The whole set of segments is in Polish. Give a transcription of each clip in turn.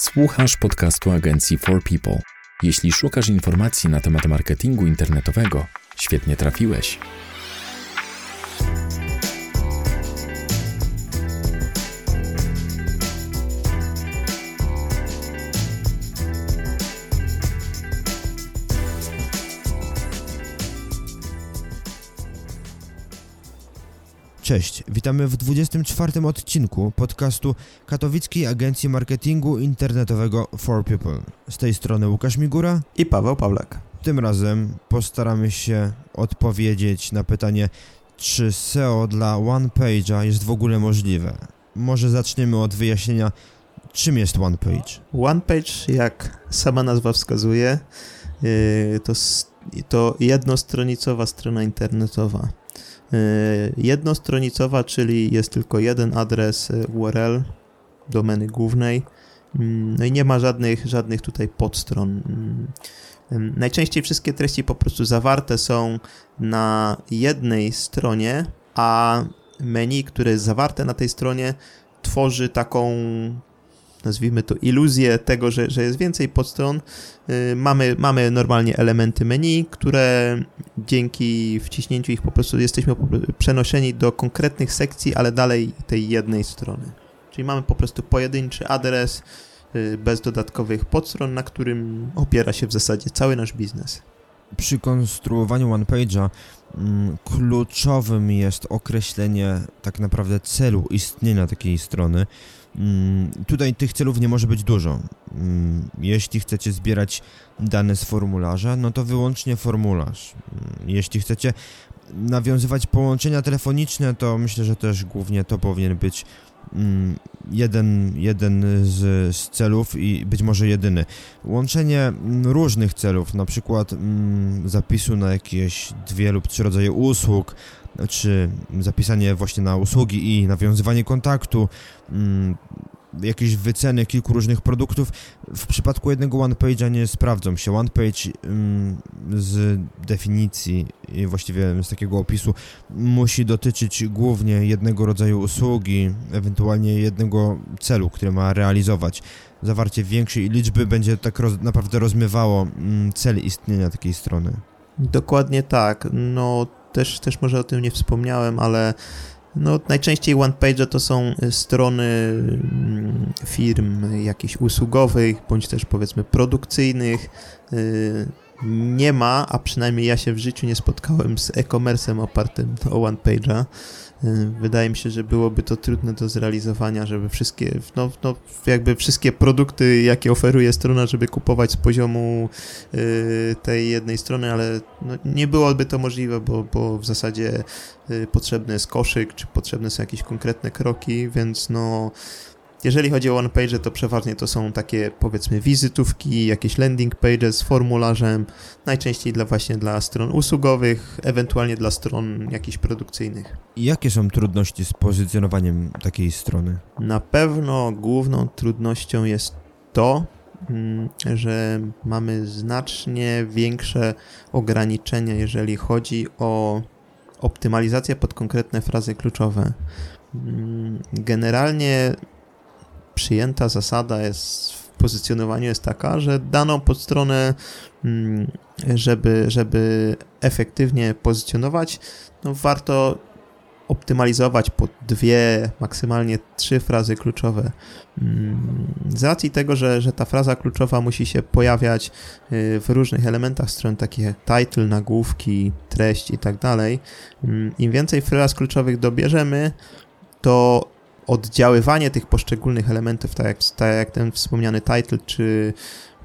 Słuchasz podcastu agencji For People. Jeśli szukasz informacji na temat marketingu internetowego, świetnie trafiłeś. Cześć, witamy w 24 odcinku podcastu Katowickiej Agencji Marketingu Internetowego For People. Z tej strony Łukasz Migura i Paweł Pawlak. Tym razem postaramy się odpowiedzieć na pytanie, czy SEO dla OnePage'a jest w ogóle możliwe. Może zaczniemy od wyjaśnienia, czym jest OnePage. OnePage, jak sama nazwa wskazuje, yy, to, to jednostronicowa strona internetowa jednostronicowa, czyli jest tylko jeden adres e, URL domeny głównej. Mm, no i nie ma żadnych, żadnych tutaj podstron. Mm, najczęściej wszystkie treści po prostu zawarte są na jednej stronie, a menu, które jest zawarte na tej stronie, tworzy taką nazwijmy to, iluzję tego, że, że jest więcej podstron. Y, mamy, mamy normalnie elementy menu, które dzięki wciśnięciu ich po prostu jesteśmy przenoszeni do konkretnych sekcji, ale dalej tej jednej strony. Czyli mamy po prostu pojedynczy adres y, bez dodatkowych podstron, na którym opiera się w zasadzie cały nasz biznes. Przy konstruowaniu OnePage'a kluczowym jest określenie tak naprawdę celu istnienia takiej strony. Mm, tutaj tych celów nie może być dużo. Mm, jeśli chcecie zbierać dane z formularza, no to wyłącznie formularz. Mm, jeśli chcecie nawiązywać połączenia telefoniczne, to myślę, że też głównie to powinien być jeden, jeden z, z, celów i być może jedyny. Łączenie różnych celów, na przykład zapisu na jakieś dwie lub trzy rodzaje usług, czy zapisanie właśnie na usługi i nawiązywanie kontaktu, mm, jakieś wyceny kilku różnych produktów. W przypadku jednego OnePage'a nie sprawdzą się. OnePage mm, z definicji i właściwie z takiego opisu musi dotyczyć głównie jednego rodzaju usługi, ewentualnie jednego celu, który ma realizować. Zawarcie większej liczby będzie tak roz, naprawdę rozmywało mm, cel istnienia takiej strony. Dokładnie tak. No też, też może o tym nie wspomniałem, ale no, najczęściej OnePage to są strony mm, firm jakichś usługowych, bądź też powiedzmy produkcyjnych. Y, nie ma, a przynajmniej ja się w życiu nie spotkałem z e-commerce'em opartym o OnePage'a. Y, wydaje mi się, że byłoby to trudne do zrealizowania, żeby wszystkie, no, no jakby wszystkie produkty, jakie oferuje strona, żeby kupować z poziomu y, tej jednej strony, ale no, nie byłoby to możliwe, bo, bo w zasadzie y, potrzebny jest koszyk, czy potrzebne są jakieś konkretne kroki, więc no jeżeli chodzi o one page, to przeważnie to są takie powiedzmy wizytówki, jakieś landing pages z formularzem, najczęściej dla właśnie dla stron usługowych, ewentualnie dla stron jakichś produkcyjnych. I jakie są trudności z pozycjonowaniem takiej strony? Na pewno główną trudnością jest to, mm, że mamy znacznie większe ograniczenia, jeżeli chodzi o optymalizację pod konkretne frazy kluczowe. Mm, generalnie przyjęta zasada jest w pozycjonowaniu jest taka, że daną podstronę, mm, żeby, żeby efektywnie pozycjonować, no warto optymalizować pod dwie, maksymalnie trzy frazy kluczowe. Mm, z racji tego, że, że ta fraza kluczowa musi się pojawiać y, w różnych elementach stron, takich jak title, nagłówki, treść i tak dalej, mm, im więcej fraz kluczowych dobierzemy, to oddziaływanie tych poszczególnych elementów, tak jak, tak jak ten wspomniany title czy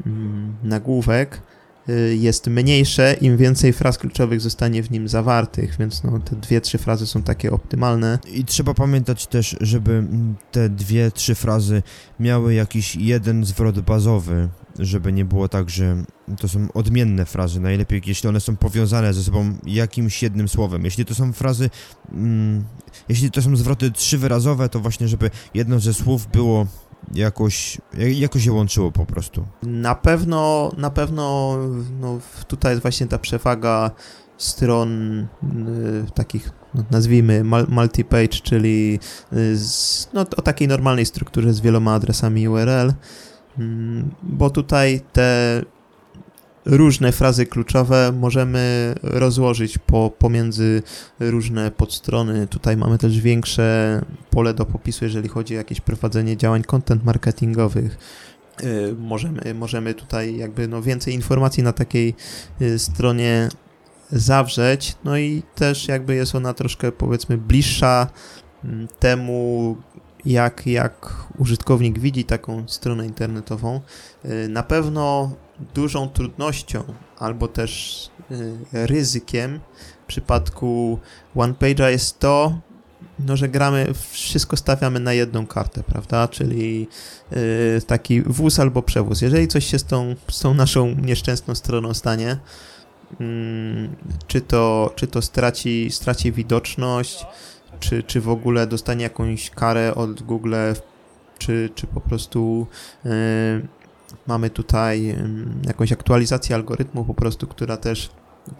mm, nagłówek, y, jest mniejsze, im więcej fraz kluczowych zostanie w nim zawartych, więc no, te dwie, trzy frazy są takie optymalne. I trzeba pamiętać też, żeby mm, te dwie, trzy frazy miały jakiś jeden zwrot bazowy, żeby nie było tak, że to są odmienne frazy. Najlepiej, jeśli one są powiązane ze sobą jakimś jednym słowem. Jeśli to są frazy, mm, jeśli to są zwroty trzywyrazowe, to właśnie, żeby jedno ze słów było jakoś, jakoś je łączyło po prostu. Na pewno, na pewno no, tutaj jest właśnie ta przewaga stron y, takich, no, nazwijmy multi-page, czyli y, z, no, o takiej normalnej strukturze z wieloma adresami URL bo tutaj te różne frazy kluczowe możemy rozłożyć po, pomiędzy różne podstrony. Tutaj mamy też większe pole do popisu, jeżeli chodzi o jakieś prowadzenie działań content marketingowych. Y, możemy, możemy tutaj jakby no więcej informacji na takiej y, stronie zawrzeć, no i też jakby jest ona troszkę powiedzmy bliższa mm, temu, jak, jak użytkownik widzi taką stronę internetową. Y, na pewno dużą trudnością albo też ryzykiem w przypadku OnePage'a jest to, no, że gramy, wszystko stawiamy na jedną kartę, prawda? Czyli yy, taki wóz albo przewóz. Jeżeli coś się z tą, z tą naszą nieszczęsną stroną stanie, yy, czy to, czy to straci, straci widoczność, czy, czy w ogóle dostanie jakąś karę od Google, czy, czy po prostu yy, mamy tutaj jakąś aktualizację algorytmu po prostu, która też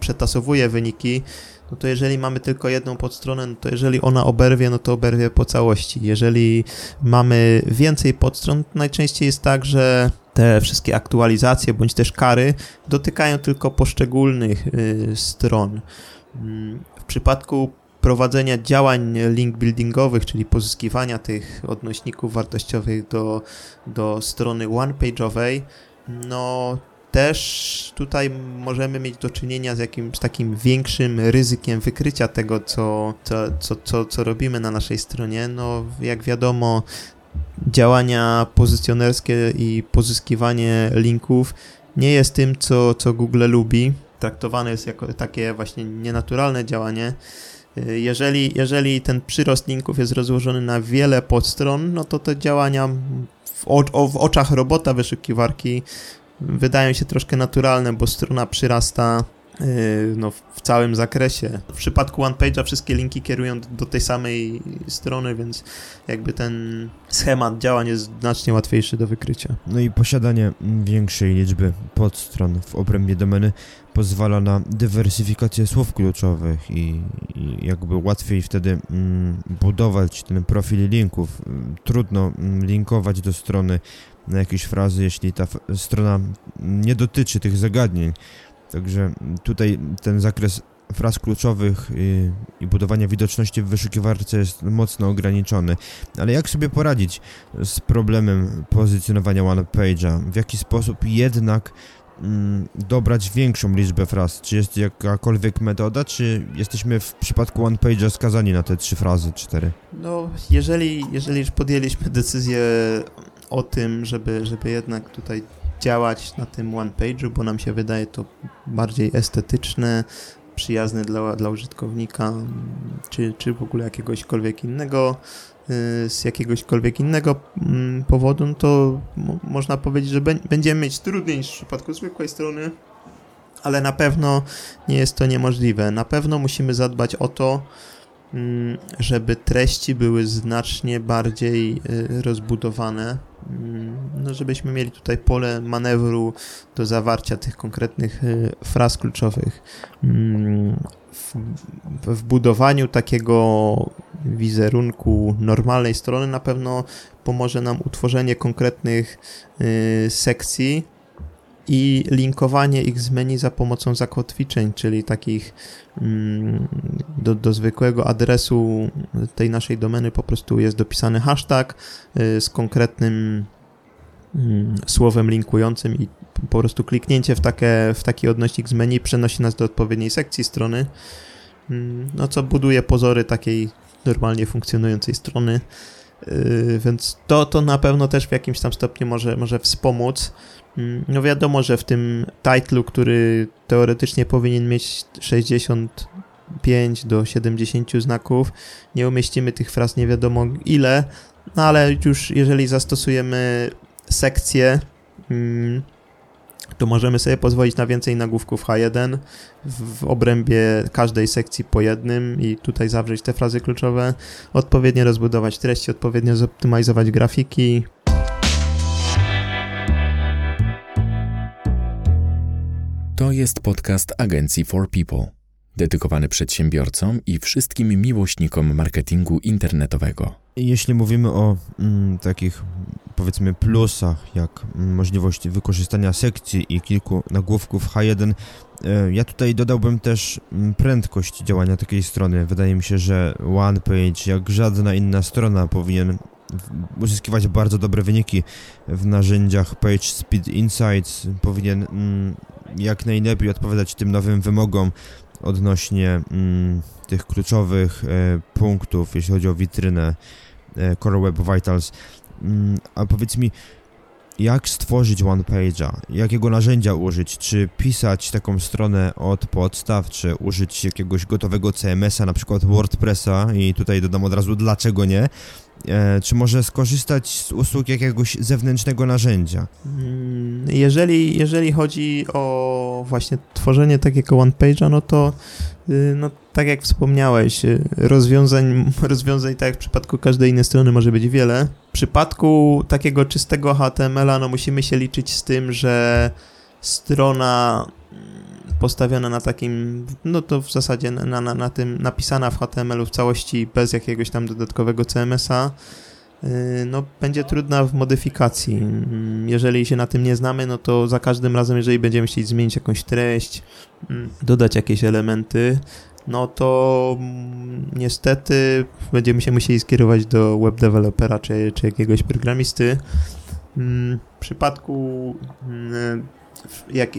przetasowuje wyniki, no to jeżeli mamy tylko jedną podstronę, no to jeżeli ona oberwie, no to oberwie po całości. Jeżeli mamy więcej podstron, to najczęściej jest tak, że te wszystkie aktualizacje bądź też kary dotykają tylko poszczególnych y, stron. Mm, w przypadku prowadzenia działań link buildingowych, czyli pozyskiwania tych odnośników wartościowych do, do strony one-page'owej, no też tutaj możemy mieć do czynienia z jakimś takim większym ryzykiem wykrycia tego, co, co, co, co, co robimy na naszej stronie. No, jak wiadomo, działania pozycjonerskie i pozyskiwanie linków nie jest tym, co, co Google lubi. Traktowane jest jako takie właśnie nienaturalne działanie. Jeżeli, jeżeli ten przyrost linków jest rozłożony na wiele podstron, no to te działania w, o, w oczach robota wyszukiwarki wydają się troszkę naturalne, bo strona przyrasta no, w całym zakresie. W przypadku OnePage'a wszystkie linki kierują do tej samej strony, więc jakby ten schemat działań jest znacznie łatwiejszy do wykrycia. No i posiadanie większej liczby podstron w obrębie domeny pozwala na dywersyfikację słów kluczowych i, i jakby łatwiej wtedy mm, budować ten profil linków. Trudno mm, linkować do strony na jakieś frazy, jeśli ta strona nie dotyczy tych zagadnień. Także tutaj ten zakres fraz kluczowych i, i budowania widoczności w wyszukiwarce jest mocno ograniczony. Ale jak sobie poradzić z problemem pozycjonowania one page'a? W jaki sposób jednak mm, dobrać większą liczbę fraz? Czy jest jakakolwiek metoda, czy jesteśmy w przypadku one page'a skazani na te trzy frazy, cztery? No, jeżeli, jeżeli już podjęliśmy decyzję o tym, żeby, żeby jednak tutaj działać na tym one page'u, bo nam się wydaje to bardziej estetyczne, przyjazne dla, dla użytkownika, czy, czy w ogóle jakiegośkolwiek innego, y, z jakiegośkolwiek innego mm, powodu, no to można powiedzieć, że będziemy mieć trudniej niż w przypadku zwykłej strony, ale na pewno nie jest to niemożliwe. Na pewno musimy zadbać o to, żeby treści były znacznie bardziej y, rozbudowane, Mm, no żebyśmy mieli tutaj pole manewru do zawarcia tych konkretnych y, fraz kluczowych. Mm, w, w budowaniu takiego wizerunku normalnej strony na pewno pomoże nam utworzenie konkretnych y, sekcji, i linkowanie ich z menu za pomocą zakotwiczeń, czyli takich mm, do, do zwykłego adresu tej naszej domeny po prostu jest dopisany hashtag y, z konkretnym mm, słowem linkującym i po prostu kliknięcie w, takie, w taki odnośnik z menu przenosi nas do odpowiedniej sekcji strony, mm, no co buduje pozory takiej normalnie funkcjonującej strony, y, więc to, to na pewno też w jakimś tam stopniu może, może wspomóc no wiadomo, że w tym titlu, który teoretycznie powinien mieć 65 do 70 znaków, nie umieścimy tych fraz nie wiadomo ile, no ale już jeżeli zastosujemy sekcję, mm, to możemy sobie pozwolić na więcej nagłówków H1 w obrębie każdej sekcji po jednym i tutaj zawrzeć te frazy kluczowe, odpowiednio rozbudować treści, odpowiednio zoptymalizować grafiki, To jest podcast agencji For People, dedykowany przedsiębiorcom i wszystkim miłośnikom marketingu internetowego. Jeśli mówimy o mm, takich powiedzmy plusach, jak możliwość wykorzystania sekcji i kilku nagłówków H1, e, ja tutaj dodałbym też mm, prędkość działania takiej strony. Wydaje mi się, że OnePage, jak żadna inna strona, powinien uzyskiwać bardzo dobre wyniki w narzędziach Page Speed Insights. Powinien mm, jak najlepiej odpowiadać tym nowym wymogom odnośnie mm, tych kluczowych e, punktów, jeśli chodzi o witrynę e, Core Web Vitals. Mm, a powiedz mi, jak stworzyć OnePage'a? Jakiego narzędzia użyć? Czy pisać taką stronę od podstaw, czy użyć jakiegoś gotowego CMS-a, na przykład WordPressa i tutaj dodam od razu dlaczego nie? E, czy może skorzystać z usług jakiegoś zewnętrznego narzędzia? Mm, Jeżeli, jeżeli chodzi o właśnie tworzenie takiego one-page'a, no to y, no, tak jak wspomniałeś, y, rozwiązań, rozwiązań tak jak w przypadku każdej innej strony może być wiele. W przypadku takiego czystego HTML-a no musimy się liczyć z tym, że strona postawiona na takim, no to w zasadzie na, na, na tym, napisana w HTML-u w całości bez jakiegoś tam dodatkowego CMS-a, Yy, no, będzie trudna w modyfikacji. Mm, Jeżeli się na tym nie znamy, no to za każdym razem, jeżeli będziemy chcieli zmienić jakąś treść, mm, dodać jakieś elementy, no to mm, niestety będziemy się musieli skierować do web developera czy, czy jakiegoś programisty. W przypadku jak,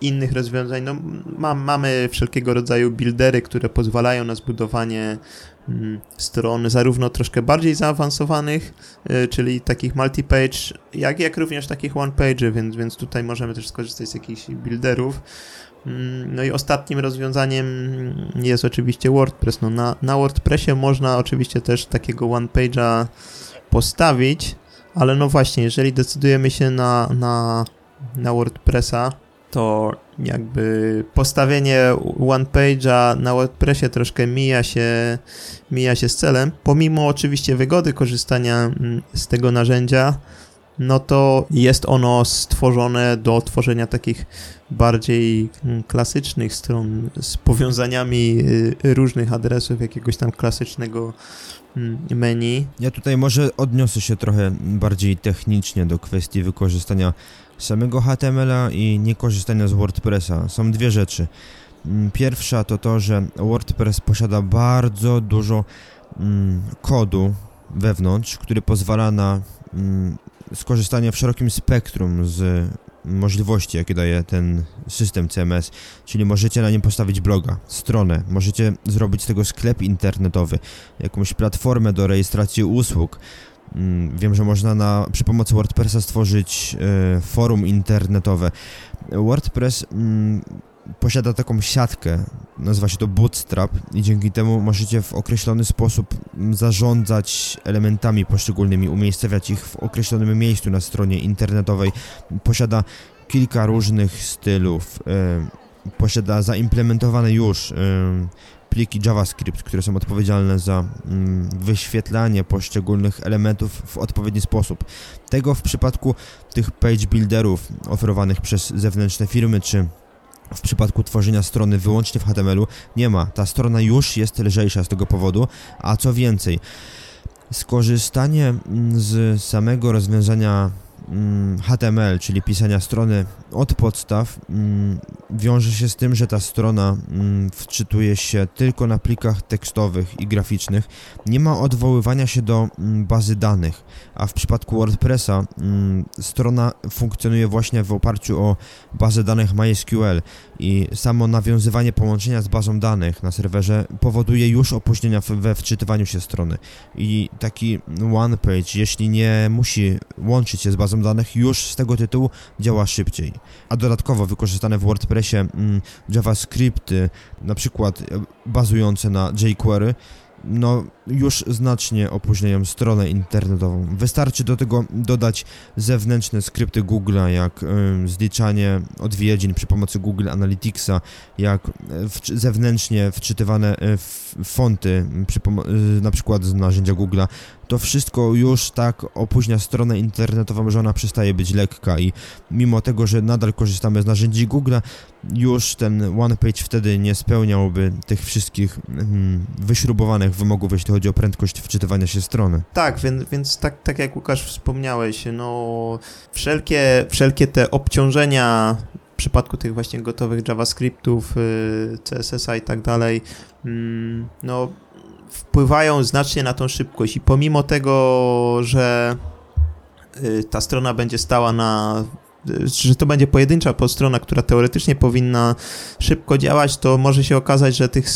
innych rozwiązań, no, ma, mamy wszelkiego rodzaju buildery, które pozwalają na zbudowanie mm, stron zarówno troszkę bardziej zaawansowanych, y, czyli takich multi-page, jak, jak również takich one-page, więc, więc tutaj możemy też skorzystać z jakichś builderów. Mm, No i ostatnim rozwiązaniem jest oczywiście WordPress. No na, na WordPressie można oczywiście też takiego one-page'a postawić, ale no właśnie, jeżeli decydujemy się na, na, na WordPressa, to jakby postawienie one-page'a na WordPressie troszkę mija się, mija się z celem. Pomimo oczywiście wygody korzystania mm, z tego narzędzia, no to jest ono stworzone do tworzenia takich bardziej mm, klasycznych stron z powiązaniami y, różnych adresów, jakiegoś tam klasycznego mm, menu. Ja tutaj może odniosę się trochę bardziej technicznie do kwestii wykorzystania samego HTML-a i niekorzystania z WordPressa. Są dwie rzeczy. Mm, Pierwsza to to, że WordPress posiada bardzo dużo mm, kodu wewnątrz, który pozwala na mm, skorzystanie w szerokim spektrum z możliwości, jakie daje ten system CMS, czyli możecie na nim postawić bloga, stronę, możecie zrobić z tego sklep internetowy, jakąś platformę do rejestracji usług. Mm, Wiem, że można na, przy pomocy WordPressa stworzyć e, forum internetowe. WordPress mm, posiada taką siatkę, nazywa się to Bootstrap i dzięki temu możecie w określony sposób mm, zarządzać elementami poszczególnymi, umiejscowiać ich w określonym miejscu na stronie internetowej. Posiada kilka różnych stylów, e, posiada zaimplementowane już pliki JavaScript, które są odpowiedzialne za mm, wyświetlanie poszczególnych elementów w odpowiedni sposób. Tego w przypadku tych page builderów oferowanych przez zewnętrzne firmy, czy w przypadku tworzenia strony wyłącznie w HTML-u nie ma. Ta strona już jest lżejsza z tego powodu, a co więcej, skorzystanie mm, z samego rozwiązania HTML, czyli pisania strony od podstaw, mm, wiąże się z tym, że ta strona mm, wczytuje się tylko na plikach tekstowych i graficznych. Nie ma odwoływania się do mm, bazy danych, a w przypadku WordPressa mm, strona funkcjonuje właśnie w oparciu o bazę danych MySQL i samo nawiązywanie połączenia z bazą danych na serwerze powoduje już opóźnienia we wczytywaniu się strony. I taki one page, jeśli nie musi łączyć się z bazą danych, już z tego tytułu działa szybciej. A dodatkowo wykorzystane w WordPressie mm, JavaScripty, na przykład e, bazujące na jQuery, no już znacznie opóźniają stronę internetową. Wystarczy do tego dodać zewnętrzne skrypty Google'a, jak ym, zliczanie odwiedzin przy pomocy Google Analyticsa, jak e, wczy- zewnętrznie wczytywane e, f- fonty przy y, na przykład z narzędzia Google'a to wszystko już tak opóźnia stronę internetową, że ona przestaje być lekka i mimo tego, że nadal korzystamy z narzędzi Google, już ten OnePage wtedy nie spełniałby tych wszystkich mm, wyśrubowanych wymogów, jeśli chodzi o prędkość wczytywania się strony. Tak, więc, więc tak, tak jak Łukasz wspomniałeś, no wszelkie, wszelkie te obciążenia w przypadku tych właśnie gotowych JavaScriptów, y, CSS-a i tak dalej, mm, no wpływają znacznie na tą szybkość i pomimo tego, że y, ta strona będzie stała na że to będzie pojedyncza podstrona, która teoretycznie powinna szybko działać, to może się okazać, że tych,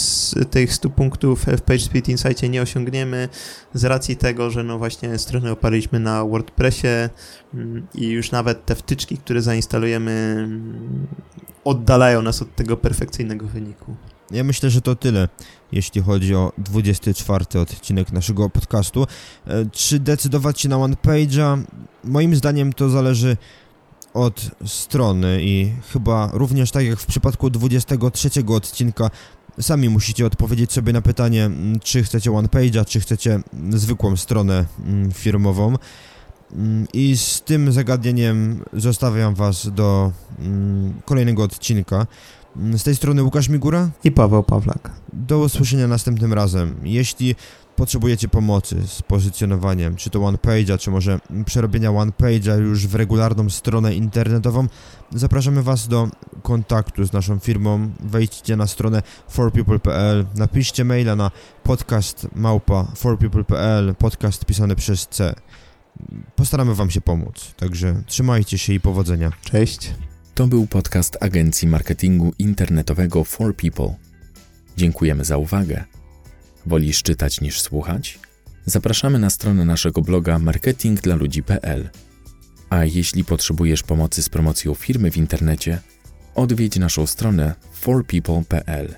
tych 100 punktów w PageSpeed Insightie nie osiągniemy z racji tego, że no właśnie stronę oparliśmy na WordPressie mm, i już nawet te wtyczki, które zainstalujemy mm, oddalają nas od tego perfekcyjnego wyniku. Ja myślę, że to tyle, jeśli chodzi o 24 odcinek naszego podcastu. E, czy decydować się na OnePage'a? Moim zdaniem to zależy od strony i chyba również tak jak w przypadku 23 odcinka sami musicie odpowiedzieć sobie na pytanie, mm, czy chcecie OnePage'a, czy chcecie zwykłą stronę mm, firmową. Mm, I z tym zagadnieniem zostawiam Was do kolejnego odcinka. Z tej strony Łukasz Migura i Paweł Pawlak. Do usłyszenia następnym razem. Jeśli potrzebujecie pomocy z pozycjonowaniem, czy to OnePage'a, czy może przerobienia OnePage'a już w regularną stronę internetową, zapraszamy Was do kontaktu z naszą firmą. Wejdźcie na stronę forpeople.pl, napiszcie maila na podcast małpa forpeople.pl, podcast pisany przez C. Postaramy Wam się pomóc, także trzymajcie się i powodzenia. Cześć. To był podcast agencji marketingu internetowego For People. Dziękujemy za uwagę. Wolisz czytać niż słuchać? Zapraszamy na stronę naszego bloga marketingdlaludzi.pl. A jeśli potrzebujesz pomocy z promocją firmy w internecie, odwiedź naszą stronę forpeople.pl.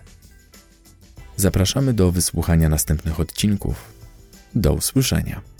Zapraszamy do wysłuchania następnych odcinków. Do usłyszenia.